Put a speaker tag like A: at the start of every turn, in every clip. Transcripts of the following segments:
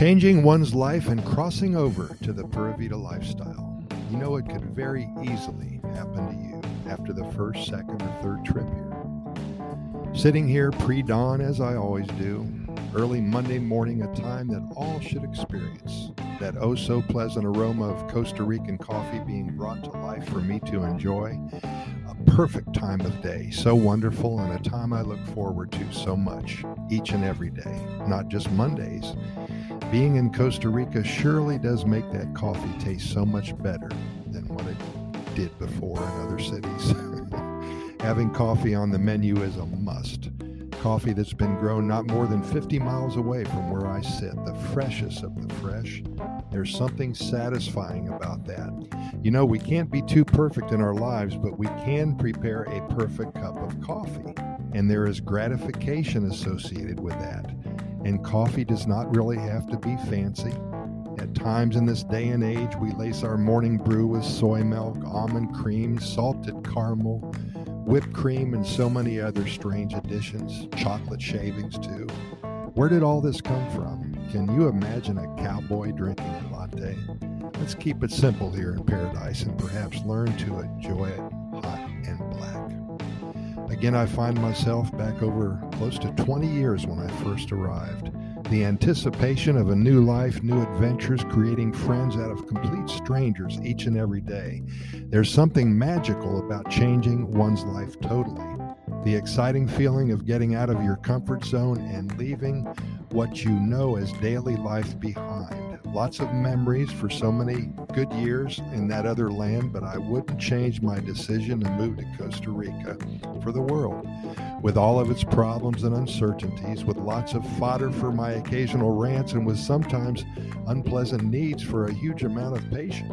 A: Changing one's life and crossing over to the Pura Vida lifestyle. You know, it could very easily happen to you after the first, second, or third trip here. Sitting here pre dawn, as I always do, early Monday morning, a time that all should experience. That oh so pleasant aroma of Costa Rican coffee being brought to life for me to enjoy. A perfect time of day, so wonderful, and a time I look forward to so much each and every day, not just Mondays. Being in Costa Rica surely does make that coffee taste so much better than what it did before in other cities. Having coffee on the menu is a must. Coffee that's been grown not more than 50 miles away from where I sit, the freshest of the fresh. There's something satisfying about that. You know, we can't be too perfect in our lives, but we can prepare a perfect cup of coffee. And there is gratification associated with that and coffee does not really have to be fancy. At times in this day and age, we lace our morning brew with soy milk, almond cream, salted caramel, whipped cream, and so many other strange additions, chocolate shavings too. Where did all this come from? Can you imagine a cowboy drinking a latte? Let's keep it simple here in paradise and perhaps learn to enjoy it hot and black. Again, I find myself back over close to 20 years when I first arrived. The anticipation of a new life, new adventures, creating friends out of complete strangers each and every day. There's something magical about changing one's life totally. The exciting feeling of getting out of your comfort zone and leaving what you know as daily life behind lots of memories for so many good years in that other land, but I wouldn't change my decision to move to Costa Rica for the world. With all of its problems and uncertainties, with lots of fodder for my occasional rants, and with sometimes unpleasant needs for a huge amount of patience.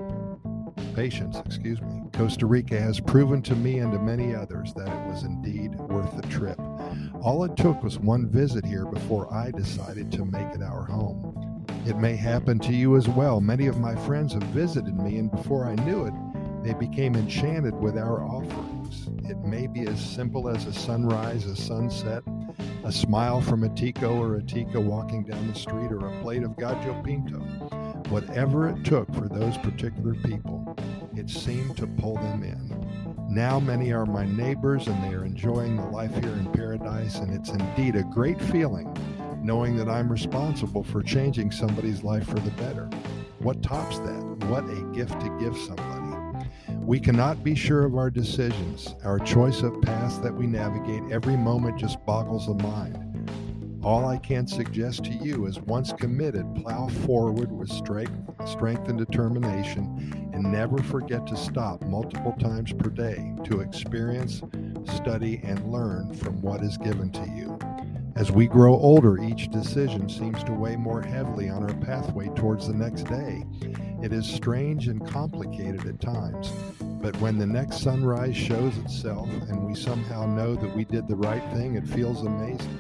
A: Patience, excuse me. Costa Rica has proven to me and to many others that it was indeed worth the trip. All it took was one visit here before I decided to make it our home. It may happen to you as well. Many of my friends have visited me, and before I knew it, they became enchanted with our offerings. It may be as simple as a sunrise, a sunset, a smile from a Tico or a Tica walking down the street, or a plate of Gallo Pinto. Whatever it took for those particular people, it seemed to pull them in. Now many are my neighbors and they are enjoying the life here in paradise, and it's indeed a great feeling knowing that I'm responsible for changing somebody's life for the better. What tops that? What a gift to give somebody. We cannot be sure of our decisions. Our choice of paths that we navigate every moment just boggles the mind. All I can suggest to you is once committed, plow forward with strength, strength and determination, and never forget to stop multiple times per day to experience, study, and learn from what is given to you. As we grow older, each decision seems to weigh more heavily on our pathway towards the next day. It is strange and complicated at times, but when the next sunrise shows itself and we somehow know that we did the right thing, it feels amazing.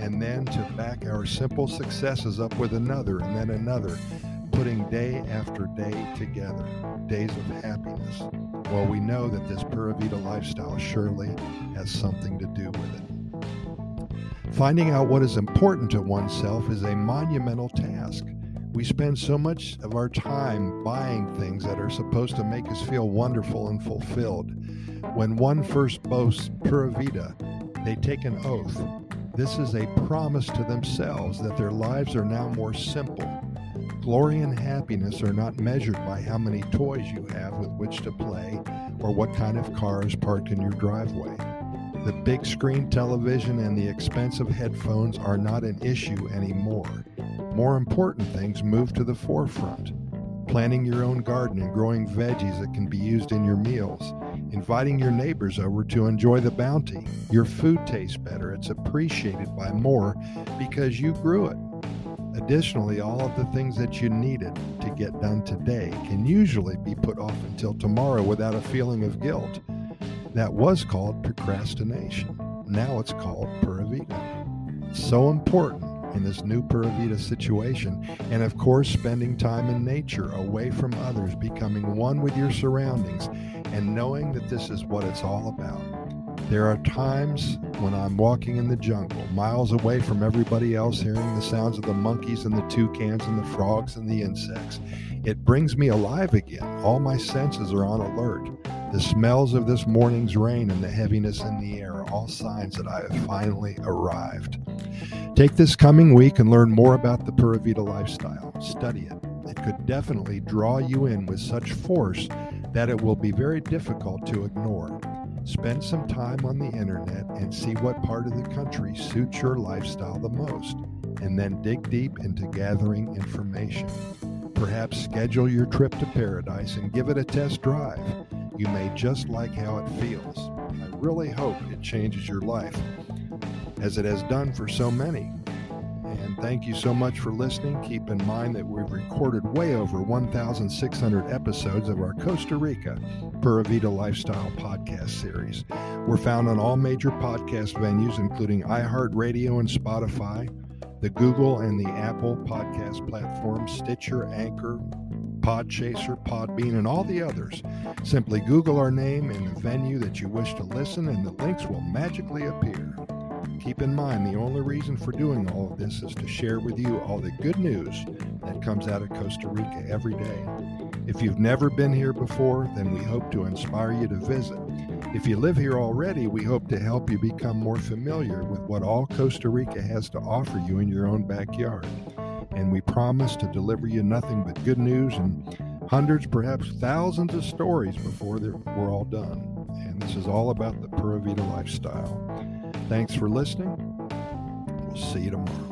A: And then to back our simple successes up with another and then another, putting day after day together, days of happiness. Well, we know that this Pura Vida lifestyle surely has something to do with it. Finding out what is important to oneself is a monumental task. We spend so much of our time buying things that are supposed to make us feel wonderful and fulfilled. When one first boasts Pura Vida, they take an oath. This is a promise to themselves that their lives are now more simple. Glory and happiness are not measured by how many toys you have with which to play or what kind of car is parked in your driveway. The big screen television and the expensive headphones are not an issue anymore. More important things move to the forefront. Planting your own garden and growing veggies that can be used in your meals. Inviting your neighbors over to enjoy the bounty. Your food tastes better. It's appreciated by more because you grew it. Additionally, all of the things that you needed to get done today can usually be put off until tomorrow without a feeling of guilt. That was called procrastination. Now it's called Pura Vida. So important in this new Pura Vida situation. And of course, spending time in nature, away from others, becoming one with your surroundings, and knowing that this is what it's all about. There are times when I'm walking in the jungle, miles away from everybody else, hearing the sounds of the monkeys and the toucans and the frogs and the insects. It brings me alive again. All my senses are on alert. The smells of this morning's rain and the heaviness in the air are all signs that I have finally arrived. Take this coming week and learn more about the Pura Vida lifestyle. Study it. It could definitely draw you in with such force that it will be very difficult to ignore. Spend some time on the internet and see what part of the country suits your lifestyle the most, and then dig deep into gathering information. Perhaps schedule your trip to paradise and give it a test drive. You may just like how it feels. I really hope it changes your life, as it has done for so many. And thank you so much for listening. Keep in mind that we've recorded way over 1,600 episodes of our Costa Rica Pura Vida Lifestyle podcast series. We're found on all major podcast venues, including iHeartRadio and Spotify, the Google and the Apple podcast platforms, Stitcher, Anchor, Podchaser, Podbean, and all the others. Simply Google our name and the venue that you wish to listen, and the links will magically appear. Keep in mind, the only reason for doing all of this is to share with you all the good news that comes out of Costa Rica every day. If you've never been here before, then we hope to inspire you to visit. If you live here already, we hope to help you become more familiar with what all Costa Rica has to offer you in your own backyard. And we promise to deliver you nothing but good news and hundreds, perhaps thousands of stories before we're all done. And this is all about the Pura Vida lifestyle. Thanks for listening. We'll see you tomorrow.